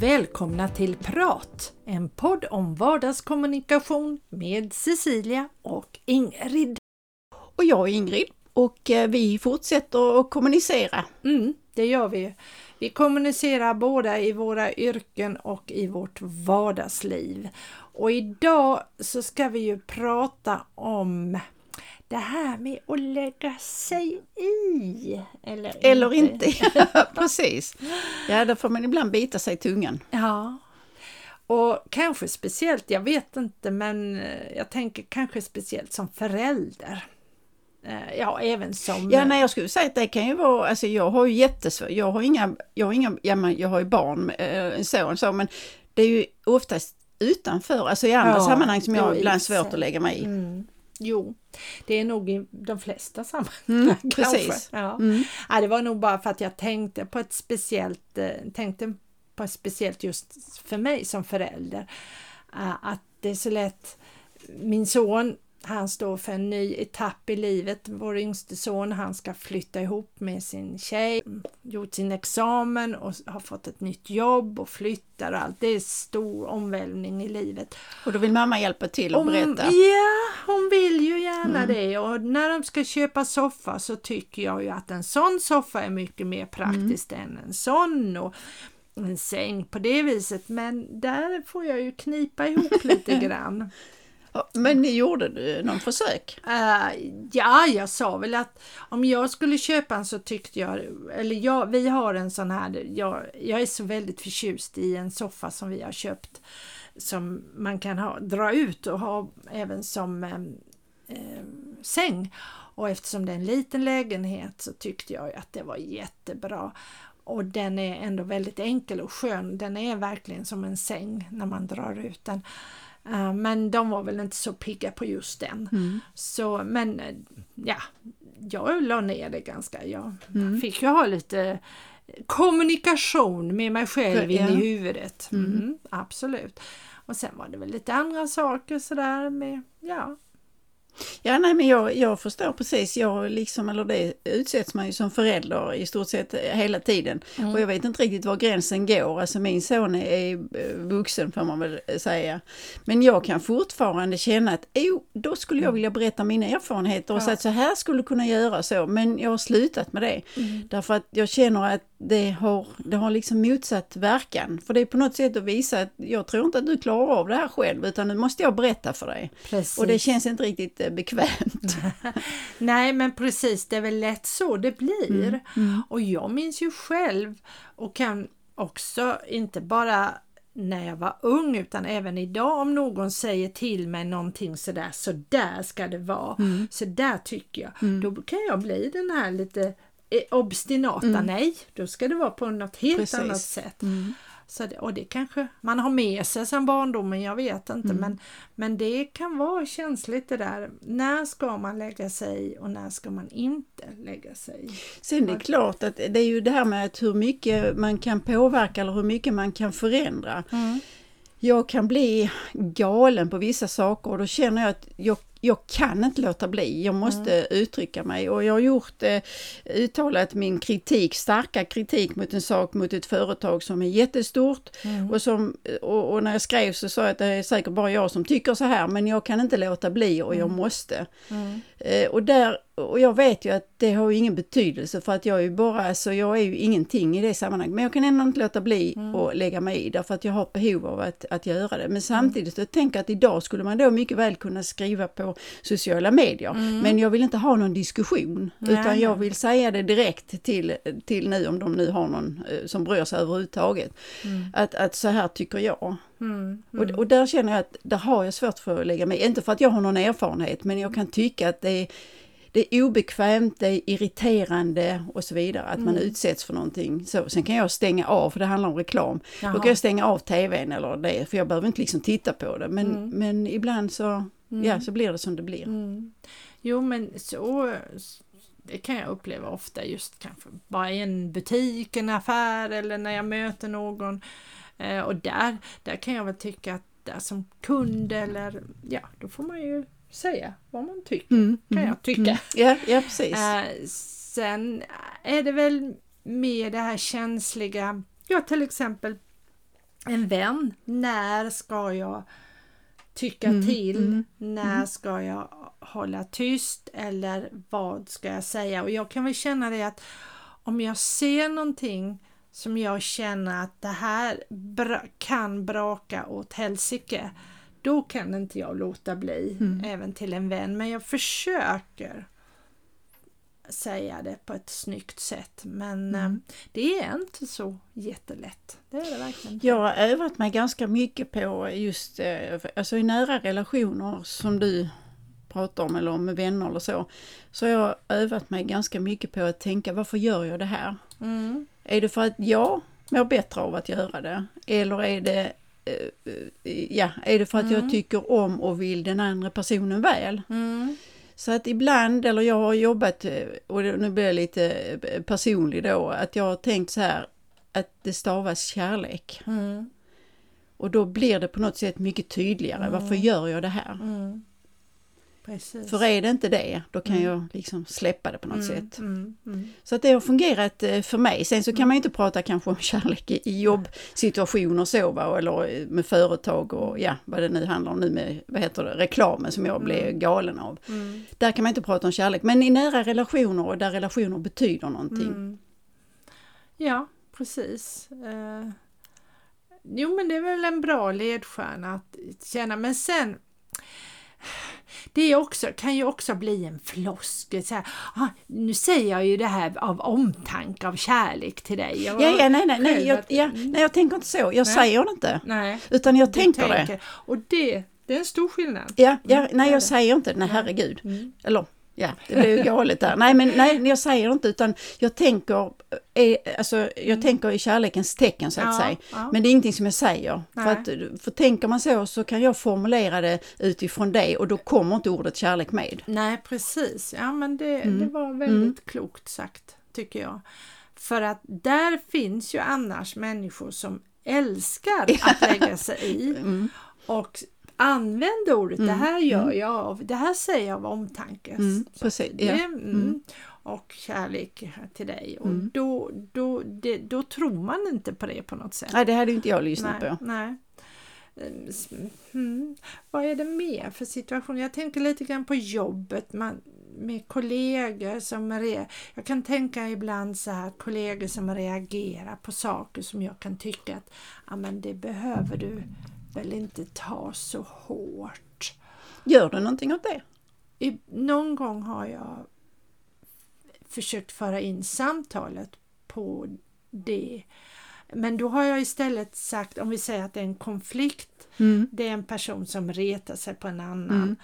Och välkomna till Prat! En podd om vardagskommunikation med Cecilia och Ingrid. Och jag är Ingrid och eh, vi fortsätter att kommunicera. Mm, det gör vi. Vi kommunicerar båda i våra yrken och i vårt vardagsliv. Och idag så ska vi ju prata om det här med att lägga sig i. Eller, Eller inte. inte. Precis. Ja, då får man ibland bita sig i tungan. Ja. Och kanske speciellt, jag vet inte, men jag tänker kanske speciellt som förälder. Eh, ja, även som... Ja, nej, jag skulle säga att det kan ju vara, alltså jag har ju jättesvårt, jag har inga, jag har inga, ja, men jag har ju barn, eh, en son så, men det är ju oftast utanför, alltså i andra ja, sammanhang som jag har ibland svårt att lägga mig i. Mm. Jo, det är nog i de flesta sammanhang. Mm, precis. Ja. Mm. ja. det var nog bara för att jag tänkte på ett speciellt, eh, tänkte på ett speciellt just för mig som förälder. Att det är så lätt, min son han står för en ny etapp i livet. Vår yngste son, han ska flytta ihop med sin tjej, gjort sin examen och har fått ett nytt jobb och flyttar och allt. Det är stor omvälvning i livet. Och då vill mamma hjälpa till och berätta? Ja, hon vill ju gärna mm. det och när de ska köpa soffa så tycker jag ju att en sån soffa är mycket mer praktiskt mm. än en sån. Och en säng på det viset men där får jag ju knipa ihop lite grann. Men ni gjorde någon försök? Uh, ja, jag sa väl att om jag skulle köpa en så tyckte jag, eller jag, vi har en sån här, jag, jag är så väldigt förtjust i en soffa som vi har köpt som man kan ha, dra ut och ha även som eh, eh, säng. Och eftersom det är en liten lägenhet så tyckte jag att det var jättebra. Och den är ändå väldigt enkel och skön. Den är verkligen som en säng när man drar ut den. Uh, men de var väl inte så pigga på just den. Mm. Så, men eh, ja, jag la ner det ganska. Jag mm. fick ju ha lite kommunikation med mig själv in i huvudet. Mm. mm. absolut. Och sen var det väl lite andra saker sådär med, ja, Ja, nej men jag, jag förstår precis. Jag liksom, eller det utsätts man ju som förälder i stort sett hela tiden. Mm. Och jag vet inte riktigt var gränsen går. Alltså min son är eh, vuxen får man väl säga. Men jag kan fortfarande känna att oh, då skulle jag mm. vilja berätta mina erfarenheter och ja. säga att så här skulle kunna göra så. Men jag har slutat med det. Mm. Därför att jag känner att det har, det har liksom motsatt verkan. För det är på något sätt att visa att jag tror inte att du klarar av det här själv utan nu måste jag berätta för dig. Precis. Och det känns inte riktigt eh, bekvämt. Nej men precis, det är väl lätt så det blir. Mm. Mm. Och jag minns ju själv och kan också inte bara när jag var ung utan även idag om någon säger till mig någonting sådär, så där ska det vara, mm. så där tycker jag. Mm. Då kan jag bli den här lite obstinata, mm. nej, då ska det vara på något helt Precis. annat sätt. Mm. Så det, och det kanske man har med sig sedan barndomen, jag vet inte, mm. men, men det kan vara känsligt det där. När ska man lägga sig och när ska man inte lägga sig? Sen är det klart att det är ju det här med att hur mycket man kan påverka eller hur mycket man kan förändra. Mm. Jag kan bli galen på vissa saker och då känner jag att jag jag kan inte låta bli, jag måste mm. uttrycka mig och jag har gjort, eh, uttalat min kritik, starka kritik mot en sak, mot ett företag som är jättestort mm. och, som, och, och, när jag skrev så sa jag att det är säkert bara jag som tycker så här men jag kan inte låta bli och jag mm. måste. Mm. Eh, och där och jag vet ju att det har ingen betydelse för att jag är ju bara, alltså jag är ju ingenting i det sammanhanget. Men jag kan ändå inte låta bli mm. att lägga mig i därför att jag har behov av att, att göra det. Men samtidigt så tänker jag att idag skulle man då mycket väl kunna skriva på sociala medier. Mm. Men jag vill inte ha någon diskussion Nej. utan jag vill säga det direkt till, till nu om de nu har någon eh, som bryr sig överhuvudtaget. Mm. Att, att så här tycker jag. Mm, mm. Och, och där känner jag att där har jag svårt för att lägga mig Inte för att jag har någon erfarenhet men jag kan tycka att det är det är obekvämt, det är irriterande och så vidare, att mm. man utsätts för någonting. Så, sen kan jag stänga av, för det handlar om reklam. Jaha. Då kan jag stänga av tvn eller det, för jag behöver inte liksom titta på det. Men, mm. men ibland så, mm. ja, så blir det som det blir. Mm. Jo men så, det kan jag uppleva ofta just kanske bara i en butik, en affär eller när jag möter någon. Eh, och där, där kan jag väl tycka att där som kund eller ja, då får man ju säga vad man tycker, mm, kan jag mm, tycka. Mm. Ja, ja, precis. Äh, sen är det väl mer det här känsliga ja, till exempel en vän. När ska jag tycka Mm, till? mm, när mm. ska jag hålla tyst? Eller vad ska jag säga? Och jag kan väl känna det att om jag ser någonting som jag känner att det här bra, kan braka åt helsike, då kan inte jag låta bli, Mm. även till en vän. Men jag försöker säga det på ett snyggt sätt. Men Mm. eh, det är inte så jättelätt. Det är det verkligen inte. Jag har övat mig ganska mycket på just eh, alltså i nära relationer som du pratar om eller med vänner eller så. Så har jag övat mig ganska mycket på att tänka varför gör jag det här? Mm. Är det för att jag mår bättre av att göra det? Eller är det, ja, är det för att Mm. jag tycker om och vill den andra personen väl? Mm. Så att ibland, eller jag har jobbat, eh, och nu blir jag lite eh, personlig då, att jag har tänkt så här att det stavas kärlek. Mm. Och då blir det på något sätt mycket tydligare. Varför gör jag det här? Mm. Precis. För är det inte det, då kan Mm. jag liksom släppa det på något mm. sätt. Mm. Mm. Så att det har fungerat eh, för mig. Sen så kan man ju inte prata kanske om kärlek i jobbsituationer så va, eller eh, med företag och ja, vad det nu handlar om nu med, vad heter det, reklamen som jag blev galen av. Mm. Där kan man inte prata om kärlek, men i nära relationer och där relationer betyder någonting. Mm. Ja, precis. Eh, jo, men det är väl en bra ledstjärna att känna. Men sen det är också, kan ju också bli en floskel. Så här, ah, nu säger jag ju det här av omtanke, av kärlek till dig. Jag- Ja, ja, nej, nej, nej, jag, ja, mm. nej, jag tänker inte så. Jag Nej. säger det inte. Nej, Utan jag du tänker det. tänker. Och det, det är en stor skillnad. Ja, ja, Mm, nej jag säger inte det, Nej. herregud. Mm. Eller ja, det blir ju galet där. Nej men nej, jag säger inte utan jag tänker, eh, alltså, jag tänker i kärlekens tecken så att Mm. Ja, säga. ja. Men det är ingenting som jag säger. För, att, för tänker man så så kan jag formulera det utifrån det och då kommer inte ordet kärlek med. Nej, precis. Ja, men det, Mm. det var väldigt klokt sagt, tycker jag. För att där finns ju annars människor som älskar att lägga sig i Mm. och använder ordet det här gör mm. jag av, det här säger jag av omtanke. Mm, precis, det, ja. mm, Mm. Och kärlek till dig. Och Mm. då, då, det, då tror man inte på det på något sätt. Nej det hade inte jag lyssnat nej, på. nej. Ehm, Mm. Vad är det mer för situation? Jag tänker lite grann på jobbet man, med kollegor som re- Jag kan tänka ibland så här kollegor som reagerar på saker som jag kan tycka att ja, men det behöver du väl inte ta så hårt. Gör du någonting åt det? I, någon gång har jag försökt föra in samtalet på det. Men då har jag istället sagt, om vi säger att det är en konflikt, Mm. det är en person som retar sig på en annan. Mm.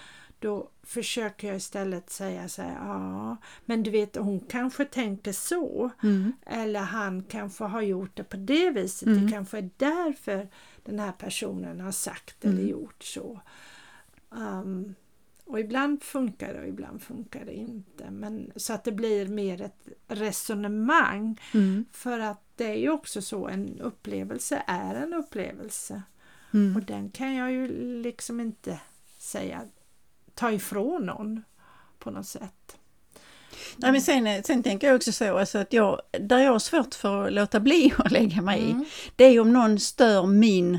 Då försöker jag istället säga så här, ja, men du vet hon kanske tänker så. Mm. Eller han kanske har gjort det på det viset. Mm. Det kanske är därför den här personen har sagt eller Mm. gjort så. Um, och ibland funkar det och ibland funkar det inte. Men, så att det blir mer ett resonemang. Mm. För att det är ju också så, en upplevelse är en upplevelse. Mm. Och den kan jag ju liksom inte säga ta ifrån någon på något sätt. Nej, men sen, sen tänker jag också så alltså att jag, där jag har svårt för att låta bli att lägga mig i, Mm. det är om någon stör min,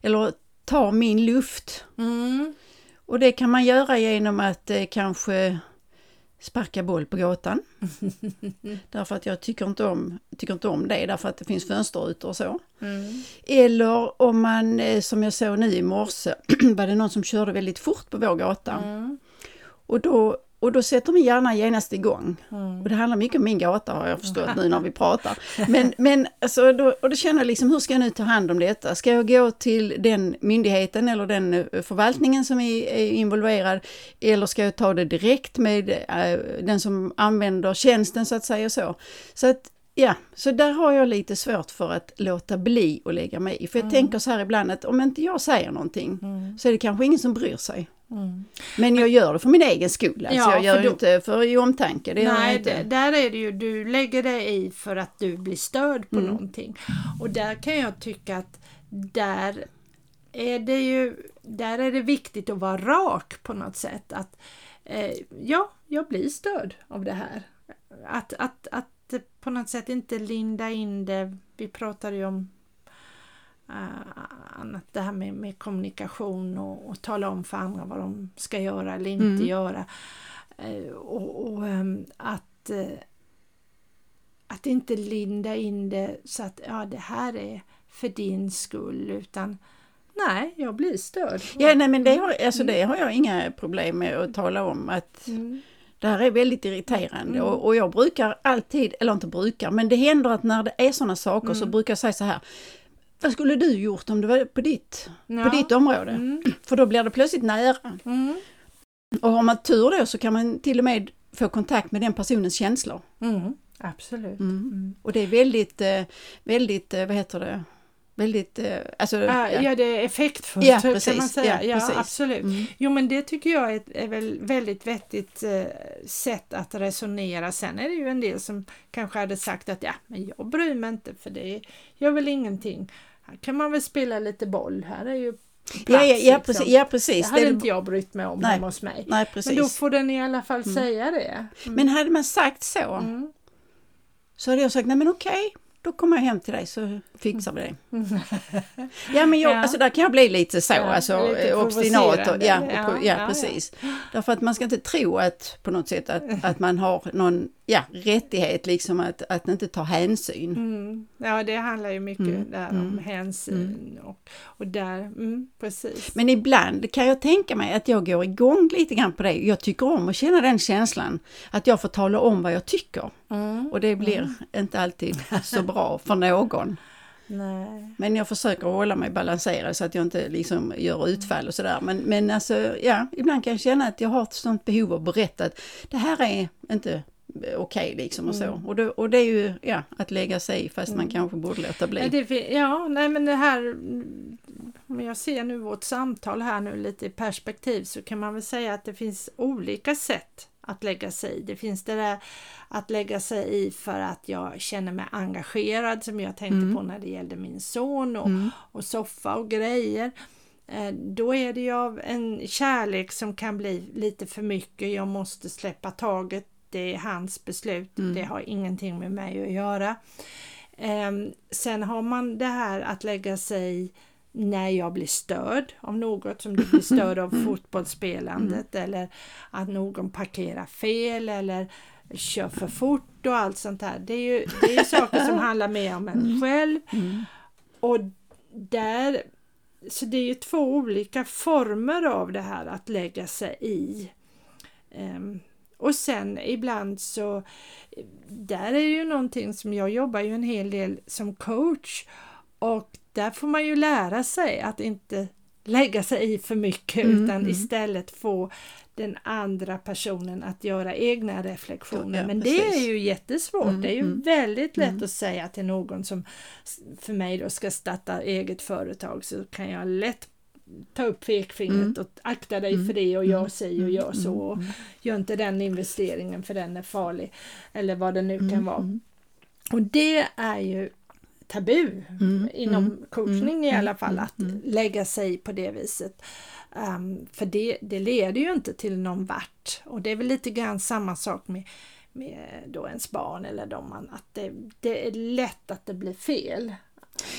eller tar min luft. Mm. Och det kan man göra genom att eh, kanske sparka boll på gatan. därför att jag tycker inte, om, tycker inte om det, därför att det finns fönsterrutor och så. Mm. Eller om man, eh, som jag såg nu i morse, var det någon som körde väldigt fort på vår gata. Mm. Och, då, och då sätter min hjärna genast igång. Mm. Och det handlar mycket om min gata har jag förstått nu när vi pratar. Men, men alltså, då, och då känner jag liksom, hur ska jag nu ta hand om detta? Ska jag gå till den myndigheten eller den eh, förvaltningen som är, är involverad? Eller ska jag ta det direkt med eh, den som använder tjänsten så att säga så? Så att Ja, så där har jag lite svårt för att låta bli att lägga mig i. För jag tänker så här ibland att om inte jag säger någonting Mm. så är det kanske ingen som bryr sig. Mm. Men jag gör det för min egen skull. Alltså Ja, jag gör det inte för i omtanke. Det Nej, inte. det, där är det ju, du lägger dig i för att du blir störd på Mm. någonting. Och där kan jag tycka att där är det ju där är det viktigt att vara rak på något sätt. Att eh, ja, jag blir störd av det här. Att, att, att på något sätt inte linda in det vi pratade ju om annat, det här med, med kommunikation och, och, tala om för andra vad de ska göra eller inte mm. göra. Uh, och, och um, att, uh, att inte linda in det så att ja, det här är för din skull utan Nej, jag blir störd. Ja, nej, men det har, alltså, det har jag inga problem med att tala om. att mm. Det här är väldigt irriterande mm. och, och, jag brukar alltid, eller inte brukar, men det händer att när det är sådana saker mm. så brukar jag säga så här. Vad skulle du gjort om det var på ditt, ja. på ditt område? Mm. För då blir det plötsligt nära. Mm. Och har man tur då så kan man till och med få kontakt med den personens känslor. Mm. Absolut. Och det är väldigt, eh, väldigt, eh, vad heter det, väldigt... Eh, alltså, ja. ja, det är effektfullt ja, precis, kan man säga. Ja, ja absolut. Mm. Jo men det tycker jag är, är väl väldigt vettigt eh, sätt att resonera. Sen är det ju en del som kanske hade sagt att ja, men jag bryr mig inte för det gör väl ingenting. Här kan man väl spela lite boll, här är ju Plats, ja, ja, ja, precis, liksom. ja, precis. Det hade det... inte jag brytt mig om nej, hemma hos mig. Nej, precis. Men då får den i alla fall mm. säga det. Mm. Men hade man sagt så, mm. så hade jag sagt, nej men okej, då kommer jag hem till dig så fixar vi det. ja men jag, ja. alltså där kan jag bli lite så, ja, alltså lite obstinat. Och, ja, ja, ja, precis. Därför att man ska inte tro att på något sätt att, att man har någon ja, rättighet liksom att, att inte ta hänsyn. Mm. Ja det handlar ju mycket mm. där om mm. hänsyn mm. och, och där, mm, precis. Men ibland kan jag tänka mig att jag går igång lite grann på det. Jag tycker om att känna den känslan att jag får tala om vad jag tycker. Mm. Och det blir inte alltid så bra för någon. Nej. Men jag försöker hålla mig balanserad så att jag inte liksom gör utfall och sådär. Men, men alltså, ja, ibland kan jag känna att jag har ett sånt behov av att berätta att det här är inte okej okay, liksom och så. Mm. Och, det, och det är ju ja, att lägga sig i fast mm. man kanske borde låta bli. Ja, det, ja, nej men det här om jag ser nu vårt samtal här nu lite i perspektiv så kan man väl säga att det finns olika sätt att lägga sig i. Det finns det där att lägga sig i för att jag känner mig engagerad som jag tänkte mm. på när det gällde min son och, mm. och soffa och grejer. Eh, då är det ju av en kärlek som kan bli lite för mycket. Jag måste släppa taget. Det är hans beslut. Mm. Det har ingenting med mig att göra. Ehm, sen har man det här att lägga sig när jag blir störd av något, som du blir störd av fotbollsspelandet mm. eller att någon parkerar fel eller kör för fort och allt sånt där. Det är ju, det är saker som handlar mer om en mm. själv. Mm. Och där, så det är ju två olika former av det här att lägga sig i. Um, och sen ibland så, där är ju någonting som jag jobbar ju en hel del som coach och där får man ju lära sig att inte lägga sig i för mycket mm, utan mm. istället få den andra personen att göra egna reflektioner. Ja, Men precis. det är ju jättesvårt. Mm, det är ju mm. väldigt lätt mm. att säga till någon som för mig då ska starta eget företag så kan jag lätt ta upp pekfingret mm. och akta dig för det och gör si och gör så. Och gör inte den investeringen för den är farlig. Eller vad det nu kan vara. Och det är ju tabu mm, inom mm, coachning mm, i alla fall mm, att mm. lägga sig på det viset. Um, för det, det leder ju inte till någon vart och det är väl lite grann samma sak med, med då ens barn eller de man, att det, det är lätt att det blir fel.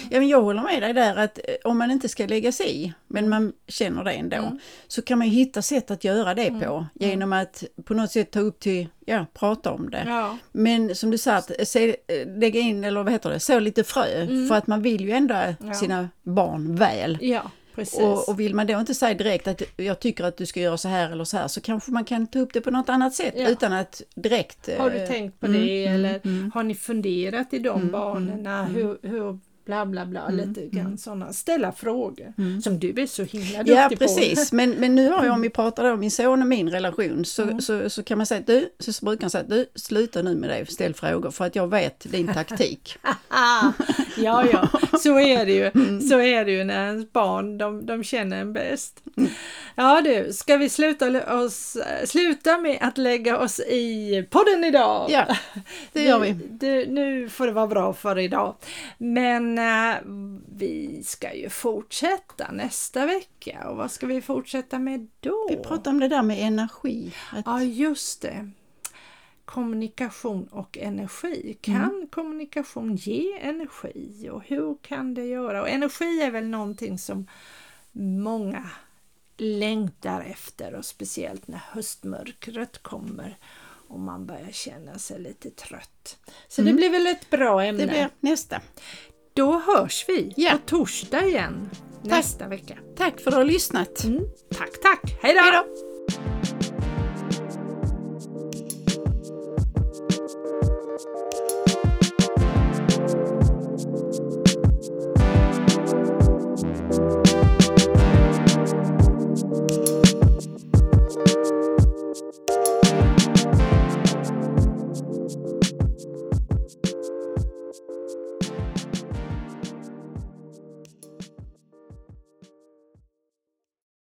Ja, men jag håller med dig där att eh, om man inte ska lägga sig i, men man känner det ändå, mm. så kan man hitta sätt att göra det mm. på mm. genom att på något sätt ta upp till, ja, prata om det. Ja. Men som du sa, att se, eh, lägga in, eller vad heter det, så lite frö, mm. för att man vill ju ändå ja. sina barn väl. Ja. Och, och, vill man då inte säga direkt att jag tycker att du ska göra så här eller så här så kanske man kan ta upp det på något annat sätt ja. utan att direkt... Har du eh, tänkt på mm, det mm, eller mm, har ni funderat i de mm, banorna? Mm, hur, hur bla bla bla, mm, lite grann mm. sådana, ställa frågor mm. som du är så himla duktig ja, precis. på. Men, men nu har jag, om vi pratar om min son och min relation, så, mm. så, så kan man säga att du, så brukar han säga att du, sluta nu med det, ställ frågor för att jag vet din taktik. ja, ja, så är det ju. Mm. Så är det ju när ens barn, de, de känner en bäst. Mm. Ja du, ska vi sluta, oss, sluta med att lägga oss i podden idag? Ja, det gör vi. Du, nu får det vara bra för idag. Men äh, vi ska ju fortsätta nästa vecka och vad ska vi fortsätta med då? Vi pratar om det där med energi. Att... Ja, just det. kommunikation och energi. Kan Mm. kommunikation ge energi och hur kan det göra? Och energi är väl någonting som många längtar efter och speciellt när höstmörkret kommer och man börjar känna sig lite trött. Så det Mm. blir väl ett bra ämne. Det blir nästa. Då hörs vi yeah. på torsdag igen tack. nästa vecka. Tack för att du har lyssnat. Mm. Tack, tack. Hej då!